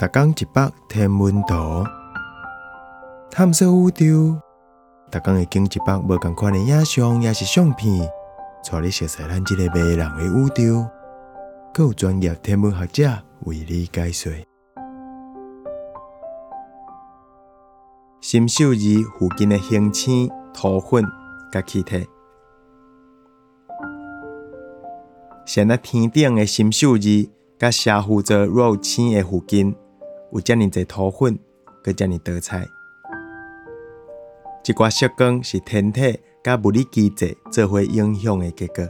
逐工一百天文图，探索宇宙。逐工会经一百无共款的影像，也是相片，带你熟悉咱这个迷人的宇宙。更有专业天文学者为你解说。新秀日附近的星星、土粉、甲气体，现在天顶的新秀日，甲斜负座若有星的附近。有遮尔侪土粉，佮遮尔多彩。一寡色光是天体甲物理机制做伙影响的结果。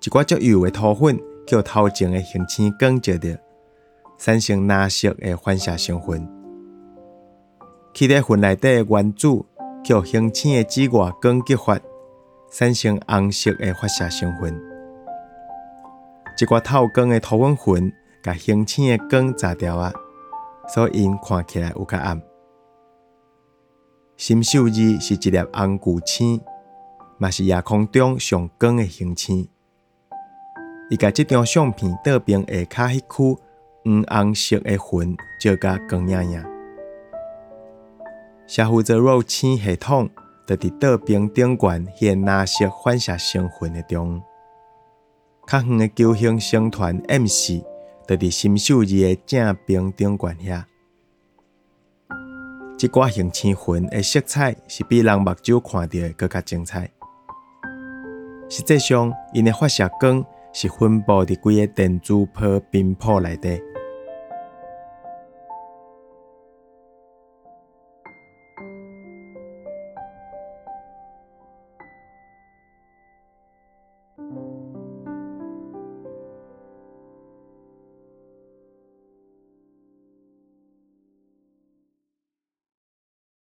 一寡足幼的土粉叫头前的恒星光照着，产生蓝色的反射成分。气体粉内底的原子叫恒星的紫外光激发，产生红色的发射成分。一寡透光的土粉云。甲星星的光炸掉啊，所以因看起来有较暗。新秀二是一粒红巨星，嘛是夜空中上光的星星。伊甲这张相片倒边下骹迄区黄红色的云照甲光影影。社负责若星系统，就伫倒边顶悬现蓝色反射成云的中。较远的球形星团 M 四。就伫新秀日的正冰顶悬遐，即寡星星云的色彩是比人目睭看到的更加精彩。实际上，因的发射光是分布伫几个电磁波频谱内底，